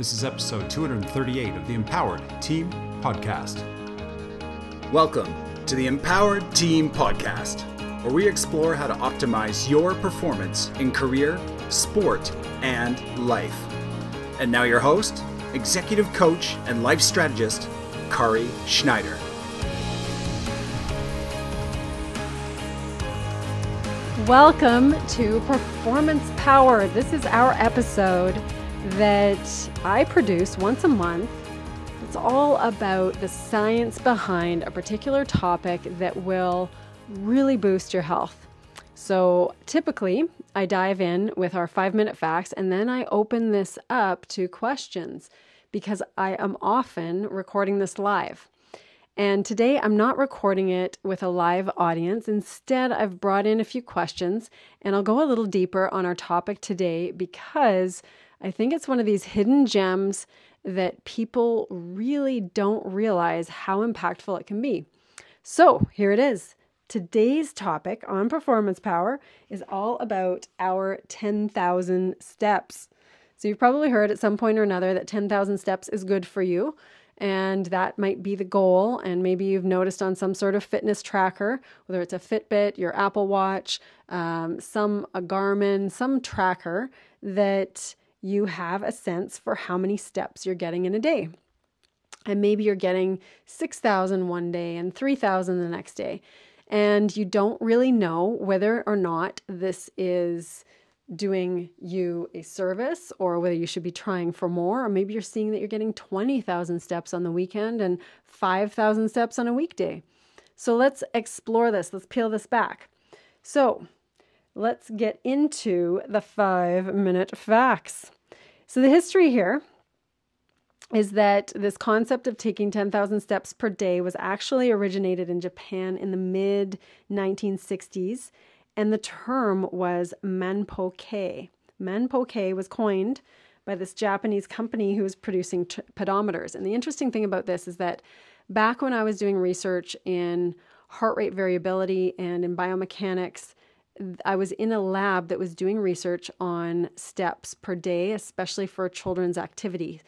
This is episode 238 of the Empowered Team Podcast. Welcome to the Empowered Team Podcast, where we explore how to optimize your performance in career, sport, and life. And now, your host, executive coach, and life strategist, Kari Schneider. Welcome to Performance Power. This is our episode that I produce once a month. It's all about the science behind a particular topic that will really boost your health. So, typically, I dive in with our five minute facts and then I open this up to questions because I am often recording this live. And today I'm not recording it with a live audience. Instead, I've brought in a few questions and I'll go a little deeper on our topic today because I think it's one of these hidden gems that people really don't realize how impactful it can be. So here it is. Today's topic on performance power is all about our 10,000 steps. So you've probably heard at some point or another that 10,000 steps is good for you and that might be the goal. And maybe you've noticed on some sort of fitness tracker, whether it's a Fitbit, your Apple Watch, um, some a Garmin, some tracker, that you have a sense for how many steps you're getting in a day. And maybe you're getting 6,000 one day and 3,000 the next day. And you don't really know whether or not this is doing you a service or whether you should be trying for more or maybe you're seeing that you're getting 20,000 steps on the weekend and 5,000 steps on a weekday. So let's explore this. Let's peel this back. So, let's get into the 5 minute facts. So the history here is that this concept of taking 10,000 steps per day was actually originated in Japan in the mid 1960s and the term was manpo-kei. Manpo-kei was coined by this Japanese company who was producing t- pedometers. And the interesting thing about this is that back when I was doing research in heart rate variability and in biomechanics, I was in a lab that was doing research on steps per day, especially for children's activity.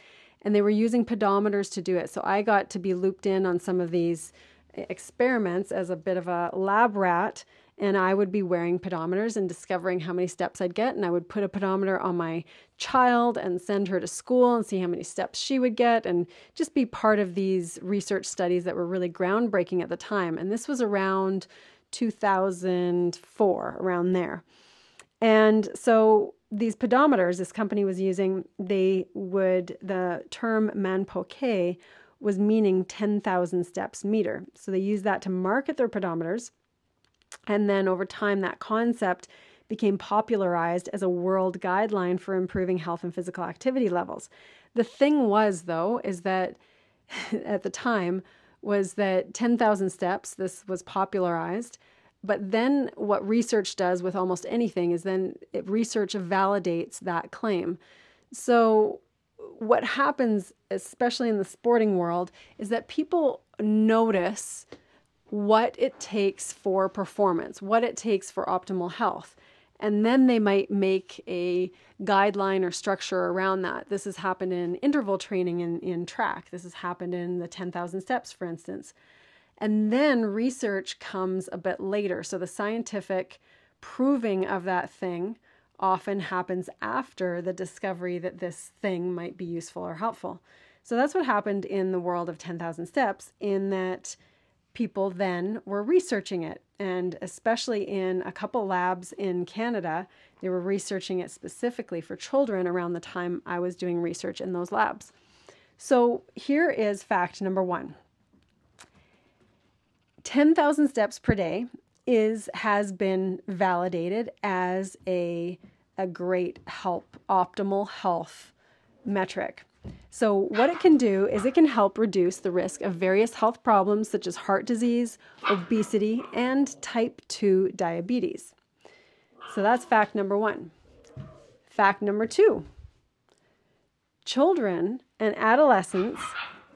And they were using pedometers to do it. So I got to be looped in on some of these eh, experiments as a bit of a lab rat and I would be wearing pedometers and discovering how many steps I'd get. And I would put a pedometer on my child and send her to school and see how many steps she would get and just be part of these research studies that were really groundbreaking at the time. And this was around 2004, around there. And so these pedometers this company was using, they would, the term manpo-kei was meaning 10,000 steps meter. So they used that to market their pedometers and then over time, that concept became popularized as a world guideline for improving health and physical activity levels. The thing was, though, is that at the time, was that 10,000 steps, this was popularized. But then what research does with almost anything is then it, research validates that claim. So what happens, especially in the sporting world, is that people notice what it takes for performance, what it takes for optimal health. And then they might make a guideline or structure around that. This has happened in interval training in, in track. This has happened in the 10,000 steps, for instance. And then research comes a bit later. So the scientific proving of that thing often happens after the discovery that this thing might be useful or helpful. So that's what happened in the world of 10,000 steps, in that people then were researching it. And especially in a couple labs in Canada, they were researching it specifically for children around the time I was doing research in those labs. So here is fact number one 10,000 steps per day is has been validated as a, a great help optimal health metric so, what it can do is it can help reduce the risk of various health problems such as heart disease, obesity, and type 2 diabetes. So, that's fact number one. Fact number two children and adolescents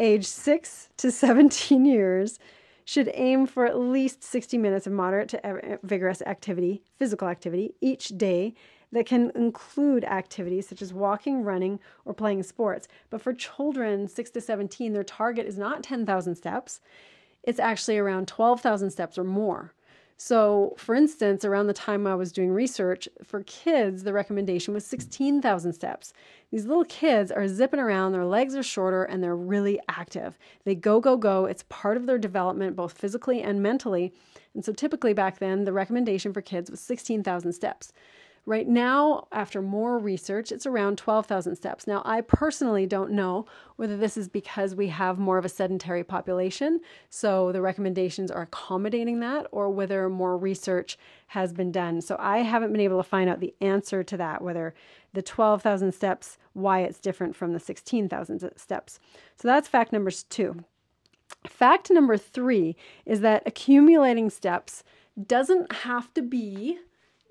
aged 6 to 17 years should aim for at least 60 minutes of moderate to vigorous activity, physical activity, each day that can include activities such as walking, running, or playing sports. But for children 6 to 17, their target is not 10,000 steps, it's actually around 12,000 steps or more. So, for instance, around the time I was doing research for kids, the recommendation was 16,000 steps. These little kids are zipping around, their legs are shorter, and they're really active. They go, go, go. It's part of their development, both physically and mentally. And so, typically back then, the recommendation for kids was 16,000 steps. Right now, after more research, it's around 12,000 steps. Now, I personally don't know whether this is because we have more of a sedentary population, so the recommendations are accommodating that, or whether more research has been done. So, I haven't been able to find out the answer to that, whether the 12,000 steps, why it's different from the 16,000 steps. So, that's fact number two. Fact number three is that accumulating steps doesn't have to be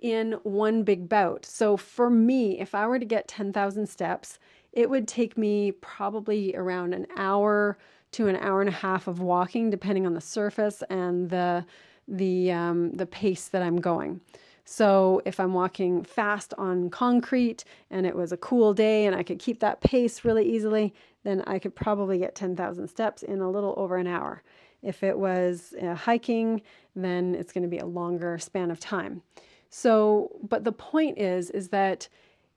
in one big bout. So for me, if I were to get 10,000 steps, it would take me probably around an hour to an hour and a half of walking, depending on the surface and the the um, the pace that I'm going. So if I'm walking fast on concrete and it was a cool day and I could keep that pace really easily, then I could probably get 10,000 steps in a little over an hour. If it was uh, hiking, then it's going to be a longer span of time. So, but the point is, is that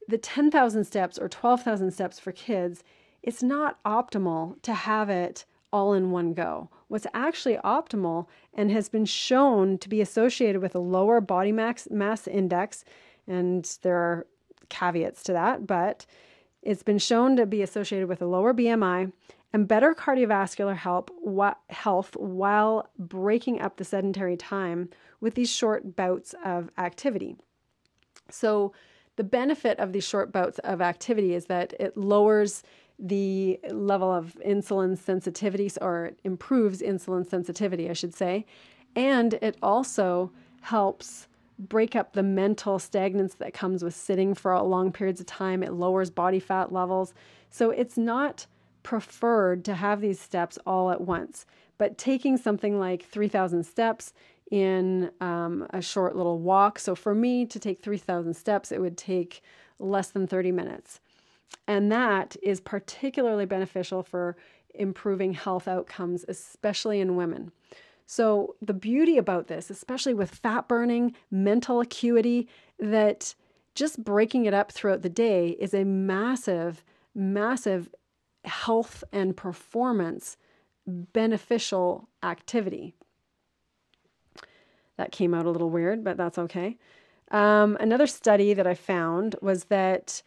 the 10,000 steps or 12,000 steps for kids, it's not optimal to have it all in one go. What's actually optimal and has been shown to be associated with a lower body mass, mass index, and there are caveats to that, but it's been shown to be associated with a lower BMI and better cardiovascular health, health while breaking up the sedentary time with these short bouts of activity. So, the benefit of these short bouts of activity is that it lowers the level of insulin sensitivity or improves insulin sensitivity, I should say, and it also helps break up the mental stagnance that comes with sitting for long periods of time. It lowers body fat levels. So it's not preferred to have these steps all at once, but taking something like 3,000 steps in um, a short little walk. So for me to take 3,000 steps, it would take less than 30 minutes. And that is particularly beneficial for improving health outcomes, especially in women. So, the beauty about this, especially with fat burning, mental acuity, that just breaking it up throughout the day is a massive, massive health and performance beneficial activity. That came out a little weird, but that's okay. Um, another study that I found was that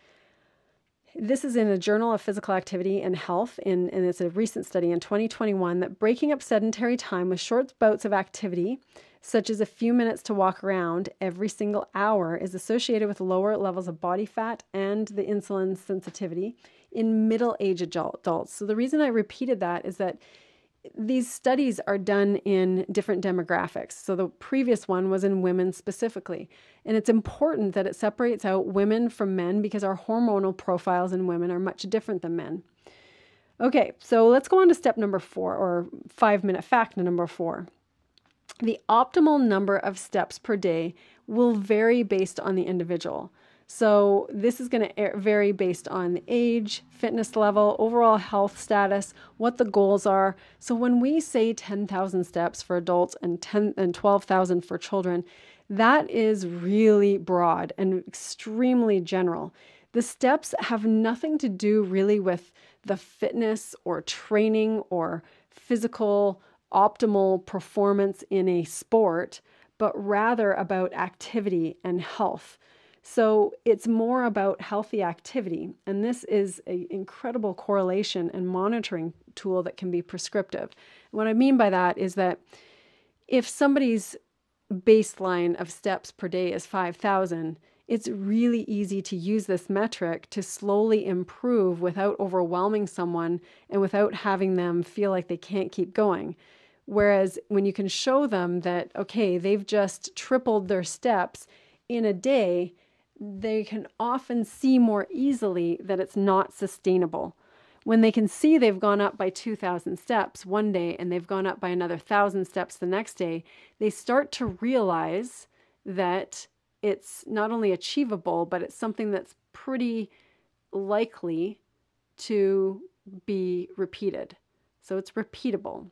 this is in a Journal of Physical Activity and Health, in, and it's a recent study in 2021 that breaking up sedentary time with short bouts of activity, such as a few minutes to walk around every single hour, is associated with lower levels of body fat and the insulin sensitivity in middle age adults. So, the reason I repeated that is that these studies are done in different demographics. So the previous one was in women specifically. And it's important that it separates out women from men because our hormonal profiles in women are much different than men. Okay, so let's go on to step number four, or five minute fact number four. The optimal number of steps per day will vary based on the individual. So, this is going to vary based on age, fitness level, overall health status, what the goals are. So, when we say 10,000 steps for adults and 10 and 12,000 for children, that is really broad and extremely general. The steps have nothing to do really with the fitness or training or physical optimal performance in a sport, but rather about activity and health. So it's more about healthy activity. And this is an incredible correlation and monitoring tool that can be prescriptive. What I mean by that is that if somebody's baseline of steps per day is 5,000, it's really easy to use this metric to slowly improve without overwhelming someone and without having them feel like they can't keep going. Whereas when you can show them that, okay, they've just tripled their steps in a day, they can often see more easily that it's not sustainable. When they can see they've gone up by 2,000 steps one day and they've gone up by another 1,000 steps the next day, they start to realize that it's not only achievable, but it's something that's pretty likely to be repeated. So it's repeatable.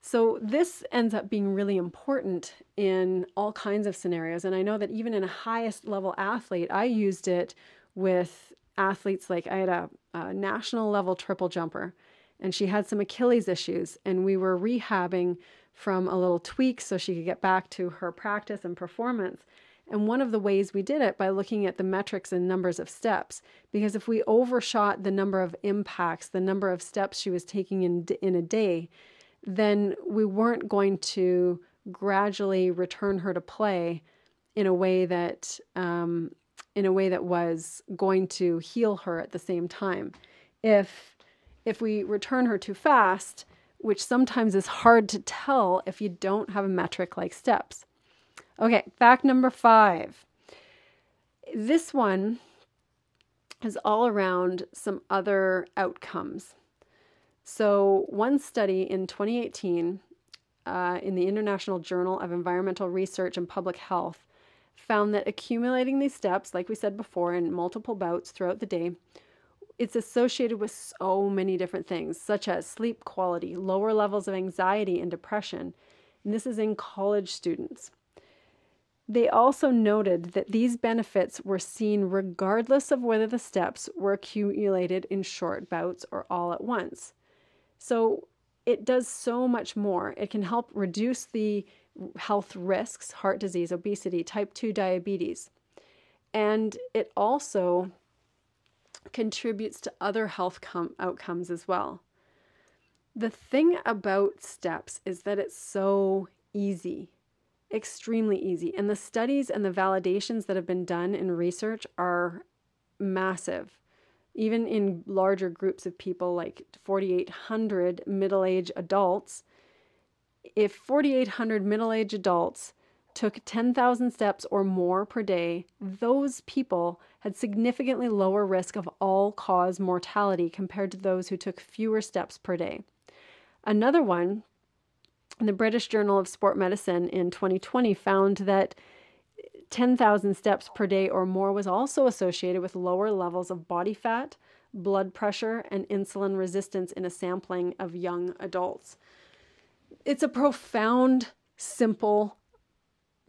So this ends up being really important in all kinds of scenarios. And I know that even in a highest level athlete, I used it with athletes like I had a, a national level triple jumper and she had some Achilles issues and we were rehabbing from a little tweak so she could get back to her practice and performance. And one of the ways we did it by looking at the metrics and numbers of steps, because if we overshot the number of impacts, the number of steps she was taking in, in a day, then we weren't going to gradually return her to play in a way that um, in a way that was going to heal her at the same time. If if we return her too fast, which sometimes is hard to tell if you don't have a metric like steps. Okay, fact number five. This one is all around some other outcomes. So, one study in 2018 uh, in the International Journal of Environmental Research and Public Health found that accumulating these steps, like we said before, in multiple bouts throughout the day, it's associated with so many different things, such as sleep quality, lower levels of anxiety and depression. And this is in college students. They also noted that these benefits were seen regardless of whether the steps were accumulated in short bouts or all at once. So it does so much more. It can help reduce the health risks, heart disease, obesity, type 2 diabetes. And it also contributes to other health com- outcomes as well. The thing about steps is that it's so easy, extremely easy. And the studies and the validations that have been done in research are massive. Even in larger groups of people, like 4,800 middle aged adults, if 4,800 middle aged adults took 10,000 steps or more per day, those people had significantly lower risk of all cause mortality compared to those who took fewer steps per day. Another one, the British Journal of Sport Medicine in 2020 found that 10,000 steps per day or more was also associated with lower levels of body fat, blood pressure, and insulin resistance in a sampling of young adults. It's a profound, simple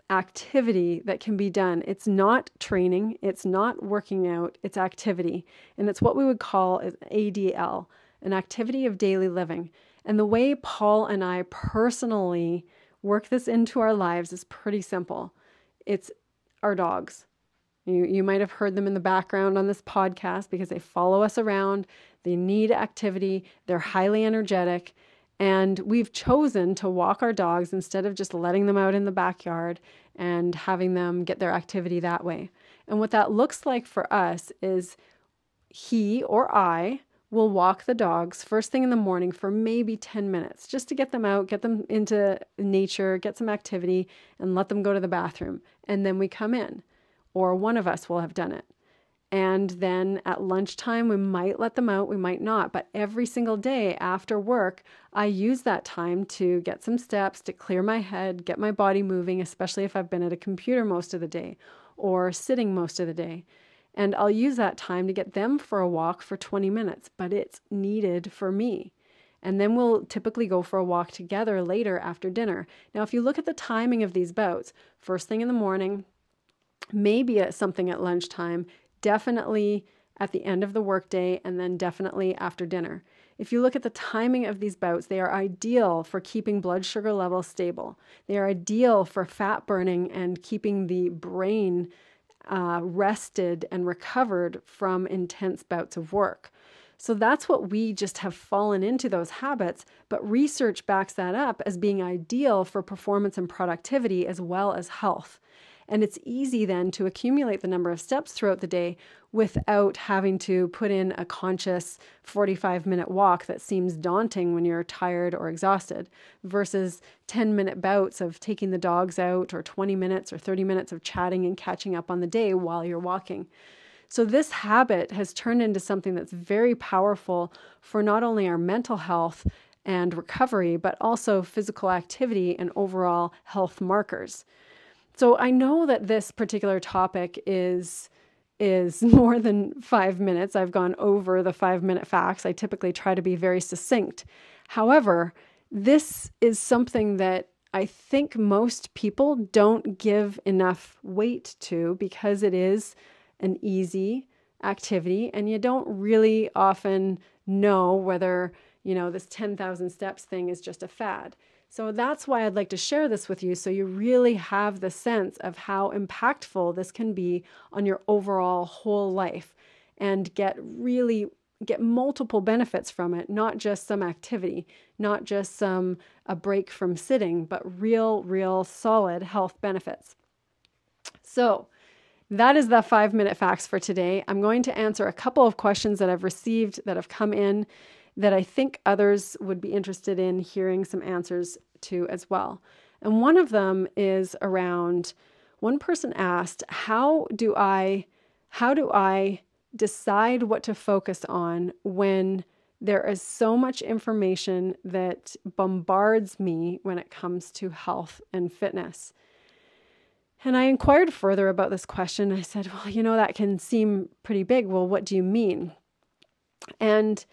activity that can be done. It's not training, it's not working out, it's activity. And it's what we would call an ADL, an activity of daily living. And the way Paul and I personally work this into our lives is pretty simple. It's our dogs. You, you might have heard them in the background on this podcast because they follow us around. They need activity. They're highly energetic. And we've chosen to walk our dogs instead of just letting them out in the backyard and having them get their activity that way. And what that looks like for us is he or I will walk the dogs first thing in the morning for maybe 10 minutes just to get them out, get them into nature, get some activity, and let them go to the bathroom. And then we come in, or one of us will have done it. And then at lunchtime, we might let them out, we might not. But every single day after work, I use that time to get some steps, to clear my head, get my body moving, especially if I've been at a computer most of the day or sitting most of the day. And I'll use that time to get them for a walk for 20 minutes, but it's needed for me. And then we'll typically go for a walk together later after dinner. Now, if you look at the timing of these bouts, first thing in the morning, maybe at something at lunchtime, definitely at the end of the workday, and then definitely after dinner. If you look at the timing of these bouts, they are ideal for keeping blood sugar levels stable. They are ideal for fat burning and keeping the brain uh, rested and recovered from intense bouts of work. So that's what we just have fallen into those habits, but research backs that up as being ideal for performance and productivity as well as health. And it's easy then to accumulate the number of steps throughout the day without having to put in a conscious 45 minute walk that seems daunting when you're tired or exhausted versus 10 minute bouts of taking the dogs out or 20 minutes or 30 minutes of chatting and catching up on the day while you're walking. So, this habit has turned into something that's very powerful for not only our mental health and recovery, but also physical activity and overall health markers. So I know that this particular topic is is more than 5 minutes. I've gone over the 5 minute facts. I typically try to be very succinct. However, this is something that I think most people don't give enough weight to because it is an easy activity and you don't really often know whether, you know, this 10,000 steps thing is just a fad. So that's why I'd like to share this with you so you really have the sense of how impactful this can be on your overall whole life and get really get multiple benefits from it, not just some activity, not just some a break from sitting, but real real solid health benefits. So, that is the 5 minute facts for today. I'm going to answer a couple of questions that I've received that have come in that I think others would be interested in hearing some answers to as well. And one of them is around one person asked, "How do I how do I decide what to focus on when there is so much information that bombards me when it comes to health and fitness?" And I inquired further about this question. I said, Well, you know, that can seem pretty big. Well, what do you mean? And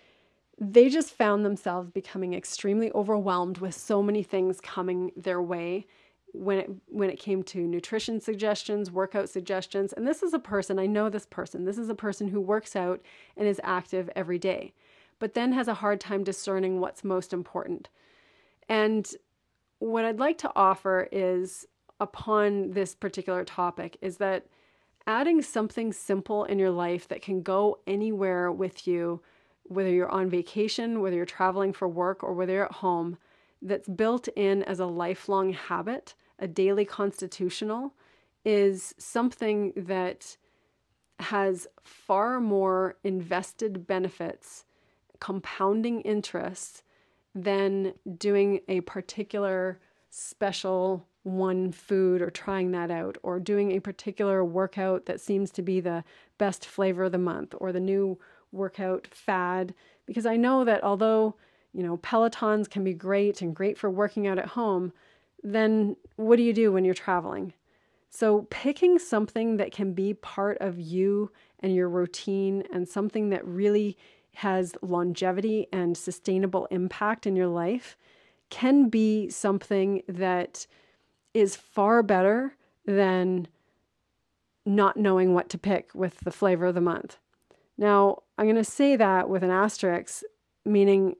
they just found themselves becoming extremely overwhelmed with so many things coming their way when it when it came to nutrition suggestions, workout suggestions. And this is a person, I know this person. This is a person who works out and is active every day, but then has a hard time discerning what's most important. And what I'd like to offer is upon this particular topic is that adding something simple in your life that can go anywhere with you whether you're on vacation, whether you're traveling for work, or whether you're at home, that's built in as a lifelong habit, a daily constitutional, is something that has far more invested benefits, compounding interest, than doing a particular special one food or trying that out or doing a particular workout that seems to be the best flavor of the month or the new workout fad because I know that although, you know, Pelotons can be great and great for working out at home, then what do you do when you're traveling? So, picking something that can be part of you and your routine and something that really has longevity and sustainable impact in your life can be something that is far better than not knowing what to pick with the flavor of the month. Now, I'm going to say that with an asterisk, meaning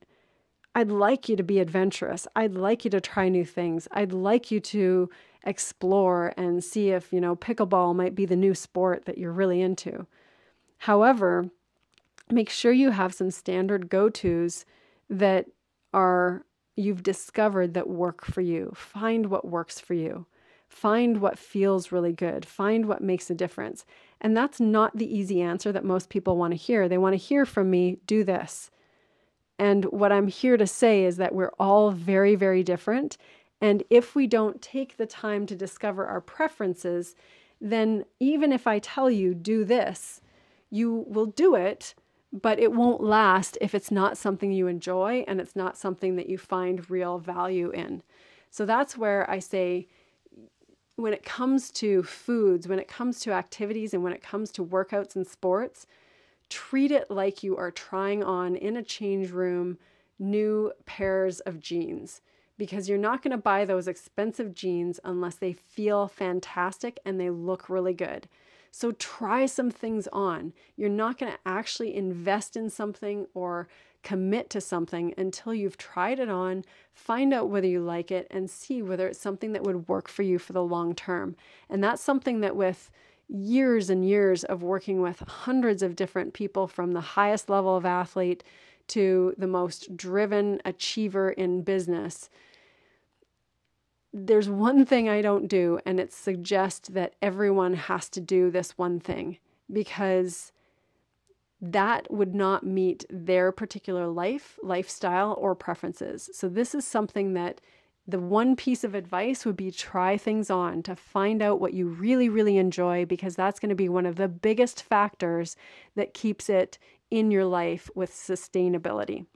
I'd like you to be adventurous. I'd like you to try new things. I'd like you to explore and see if, you know, pickleball might be the new sport that you're really into. However, make sure you have some standard go tos that are you've discovered that work for you. Find what works for you. Find what feels really good. Find what makes a difference. And that's not the easy answer that most people want to hear. They want to hear from me, do this. And what I'm here to say is that we're all very, very different. And if we don't take the time to discover our preferences, then even if I tell you, do this, you will do it, but it won't last if it's not something you enjoy and it's not something that you find real value in. So that's where I say, when it comes to foods, when it comes to activities, and when it comes to workouts and sports, treat it like you are trying on in a change room new pairs of jeans because you're not going to buy those expensive jeans unless they feel fantastic and they look really good. So try some things on. You're not going to actually invest in something or commit to something until you've tried it on, find out whether you like it, and see whether it's something that would work for you for the long term. And that's something that with years and years of working with hundreds of different people from the highest level of athlete to the most driven achiever in business. There's one thing I don't do, and it's suggest that everyone has to do this one thing because that would not meet their particular life, lifestyle, or preferences. So, this is something that the one piece of advice would be try things on to find out what you really, really enjoy, because that's going to be one of the biggest factors that keeps it in your life with sustainability.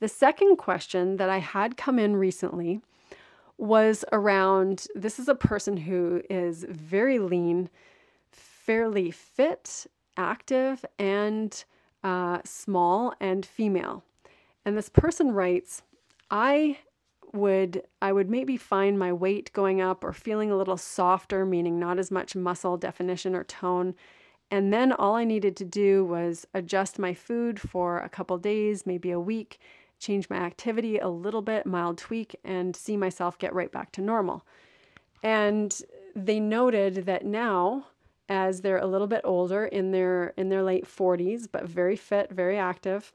The second question that I had come in recently was around this is a person who is very lean, fairly fit, active, and uh, small and female. And this person writes, I would I would maybe find my weight going up or feeling a little softer, meaning not as much muscle definition or tone. And then all I needed to do was adjust my food for a couple days, maybe a week, change my activity a little bit, mild tweak, and see myself get right back to normal. And they noted that now, as they're a little bit older in their in their late 40s, but very fit, very active,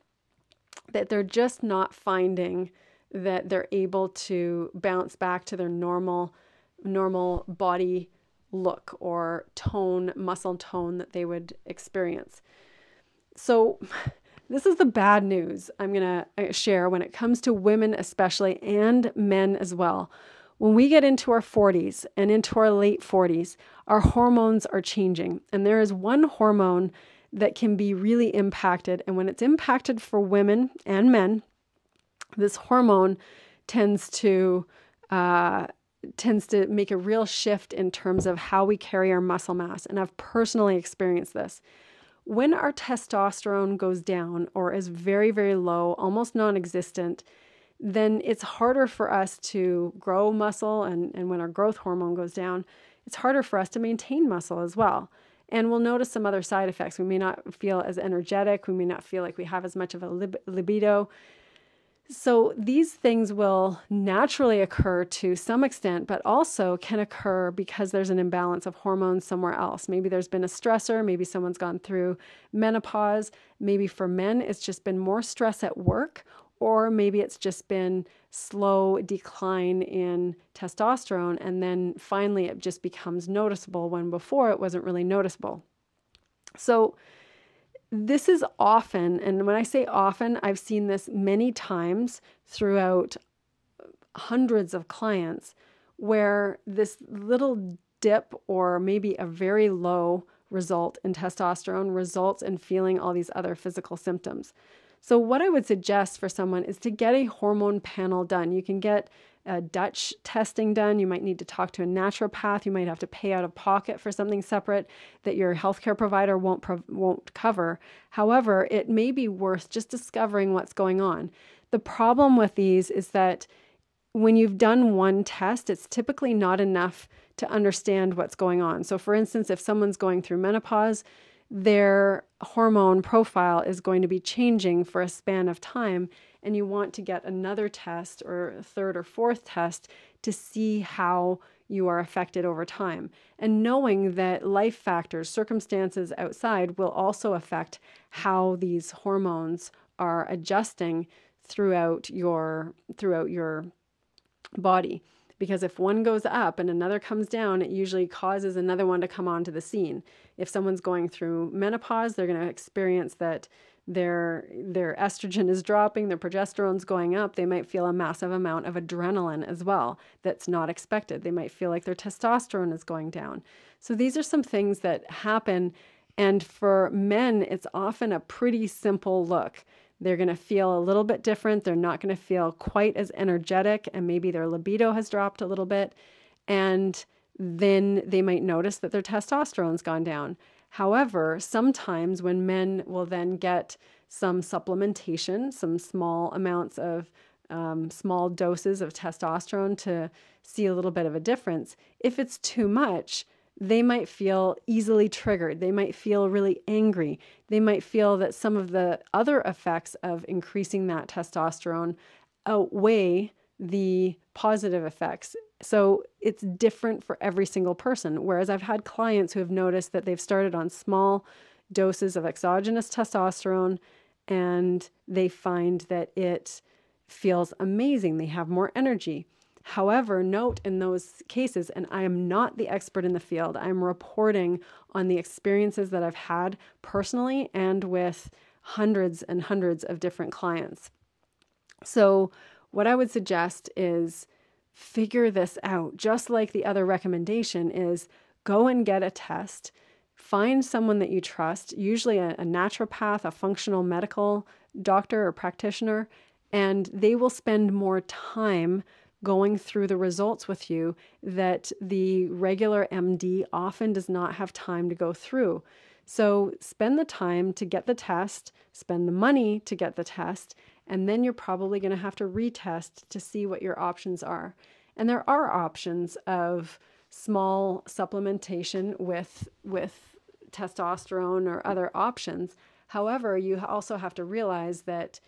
that they're just not finding that they're able to bounce back to their normal normal body look or tone, muscle tone that they would experience. So this is the bad news I'm going to uh, share when it comes to women, especially, and men as well. When we get into our 40s and into our late 40s, our hormones are changing. And there is one hormone that can be really impacted. And when it's impacted for women and men, this hormone tends to uh, tends to make a real shift in terms of how we carry our muscle mass. And I've personally experienced this. When our testosterone goes down or is very, very low, almost non existent, then it's harder for us to grow muscle. And, and when our growth hormone goes down, it's harder for us to maintain muscle as well. And we'll notice some other side effects. We may not feel as energetic. We may not feel like we have as much of a lib- libido. So these things will naturally occur to some extent, but also can occur because there's an imbalance of hormones somewhere else. Maybe there's been a stressor, maybe someone's gone through menopause, maybe for men it's just been more stress at work, or maybe it's just been slow decline in testosterone and then finally it just becomes noticeable when before it wasn't really noticeable. So this is often, and when I say often, I've seen this many times throughout hundreds of clients where this little dip or maybe a very low result in testosterone results in feeling all these other physical symptoms. So, what I would suggest for someone is to get a hormone panel done. You can get a Dutch testing done. You might need to talk to a naturopath. You might have to pay out of pocket for something separate that your healthcare provider won't pro- won't cover. However, it may be worth just discovering what's going on. The problem with these is that when you've done one test, it's typically not enough to understand what's going on. So, for instance, if someone's going through menopause, their hormone profile is going to be changing for a span of time and you want to get another test or third or fourth test to see how you are affected over time. And knowing that life factors, circumstances outside will also affect how these hormones are adjusting throughout your throughout your body because if one goes up and another comes down, it usually causes another one to come onto the scene. If someone's going through menopause, they're going to experience that their their estrogen is dropping, their progesterone's going up, they might feel a massive amount of adrenaline as well that's not expected. They might feel like their testosterone is going down. So these are some things that happen and for men it's often a pretty simple look. They're going to feel a little bit different. They're not going to feel quite as energetic, and maybe their libido has dropped a little bit. And then they might notice that their testosterone's gone down. However, sometimes when men will then get some supplementation, some small amounts of um, small doses of testosterone to see a little bit of a difference, if it's too much, they might feel easily triggered. They might feel really angry. They might feel that some of the other effects of increasing that testosterone outweigh the positive effects. So it's different for every single person. Whereas I've had clients who have noticed that they've started on small doses of exogenous testosterone and they find that it feels amazing. They have more energy. However, note in those cases, and I am not the expert in the field, I'm reporting on the experiences that I've had personally and with hundreds and hundreds of different clients. So, what I would suggest is figure this out. Just like the other recommendation is go and get a test. Find someone that you trust, usually a, a naturopath, a functional medical doctor or practitioner, and they will spend more time going through the results with you that the regular MD often does not have time to go through. So spend the time to get the test, spend the money to get the test, and then you're probably going to have to retest to see what your options are. And there are options of small supplementation with with testosterone or other options. However, you also have to realize that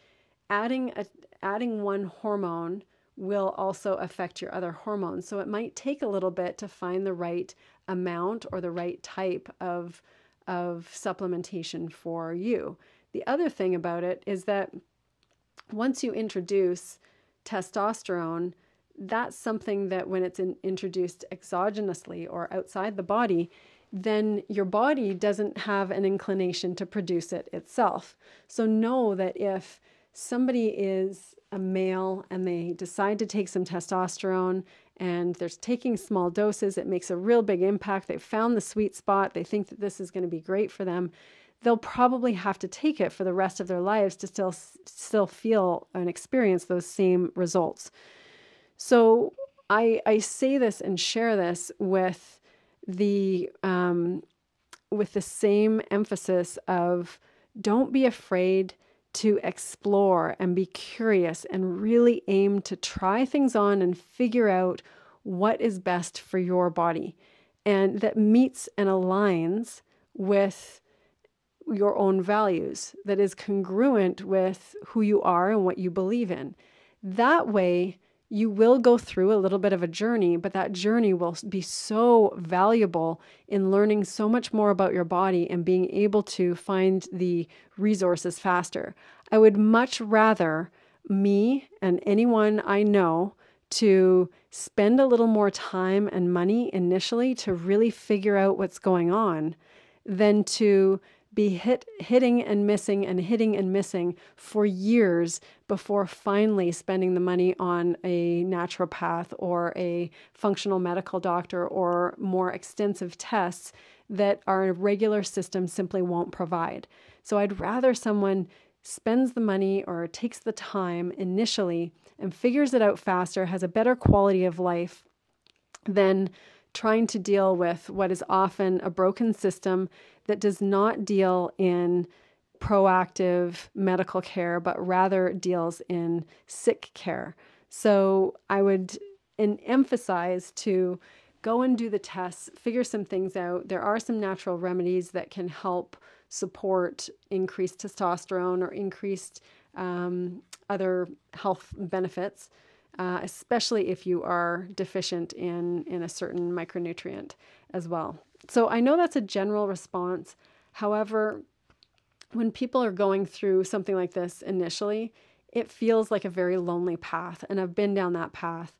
adding a, adding one hormone will also affect your other hormones. So it might take a little bit to find the right amount or the right type of of supplementation for you. The other thing about it is that once you introduce testosterone, that's something that when it's in, introduced exogenously or outside the body, then your body doesn't have an inclination to produce it itself. So know that if somebody is a male and they decide to take some testosterone and they're taking small doses, it makes a real big impact. They've found the sweet spot, they think that this is going to be great for them. They'll probably have to take it for the rest of their lives to still still feel and experience those same results. So I I say this and share this with the um, with the same emphasis of don't be afraid to explore and be curious and really aim to try things on and figure out what is best for your body and that meets and aligns with your own values, that is congruent with who you are and what you believe in. That way, you will go through a little bit of a journey, but that journey will be so valuable in learning so much more about your body and being able to find the resources faster. I would much rather me and anyone I know to spend a little more time and money initially to really figure out what's going on than to be hit hitting and missing and hitting and missing for years before finally spending the money on a naturopath or a functional medical doctor or more extensive tests that our regular system simply won't provide. So I'd rather someone spends the money or takes the time initially and figures it out faster, has a better quality of life than trying to deal with what is often a broken system that does not deal in proactive medical care, but rather deals in sick care. So I would emphasize to go and do the tests, figure some things out. There are some natural remedies that can help support increased testosterone or increased um, other health benefits uh, especially if you are deficient in, in a certain micronutrient as well. So I know that's a general response. However, when people are going through something like this initially, it feels like a very lonely path. And I've been down that path.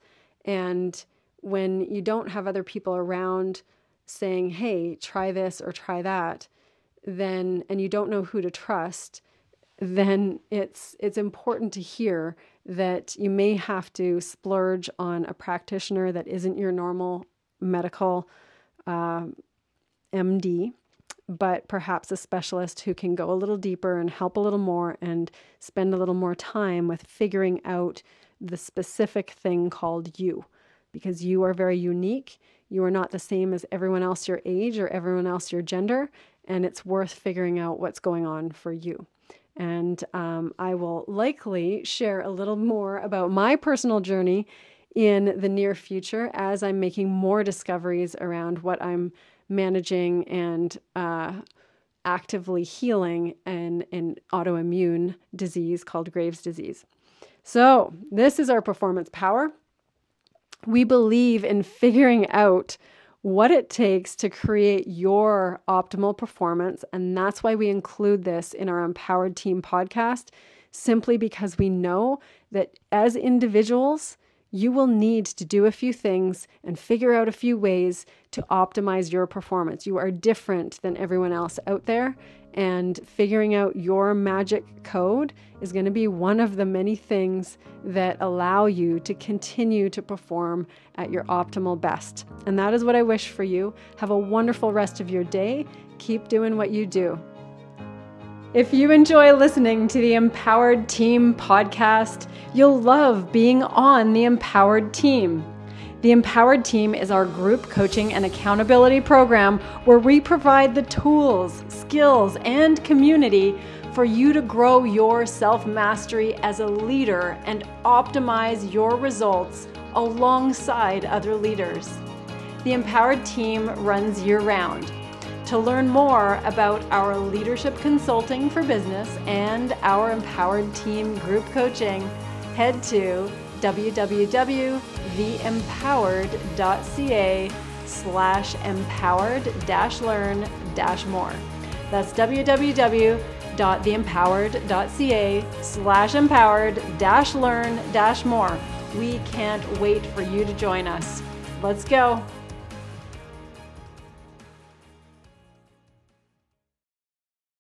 And when you don't have other people around saying, hey, try this or try that, then, and you don't know who to trust, then it's it's important to hear that you may have to splurge on a practitioner that isn't your normal medical uh, MD, but perhaps a specialist who can go a little deeper and help a little more and spend a little more time with figuring out the specific thing called you. Because you are very unique. You are not the same as everyone else your age or everyone else your gender, and it's worth figuring out what's going on for you. And um, I will likely share a little more about my personal journey in the near future as I'm making more discoveries around what I'm managing and uh, actively healing an, an autoimmune disease called Graves' disease. So, this is our performance power. We believe in figuring out what it takes to create your optimal performance. And that's why we include this in our Empowered Team podcast, simply because we know that as individuals, you will need to do a few things and figure out a few ways to optimize your performance. You are different than everyone else out there, and figuring out your magic code is going to be one of the many things that allow you to continue to perform at your optimal best. And that is what I wish for you. Have a wonderful rest of your day. Keep doing what you do. If you enjoy listening to the Empowered Team podcast, you'll love being on the Empowered Team. The Empowered Team is our group coaching and accountability program where we provide the tools, skills, and community for you to grow your self mastery as a leader and optimize your results alongside other leaders. The Empowered Team runs year round. To learn more about our leadership consulting for business and our Empowered Team group coaching, head to www.theempowered.ca slash empowered dash learn dash more. That's www.theempowered.ca slash empowered dash learn dash more. We can't wait for you to join us. Let's go.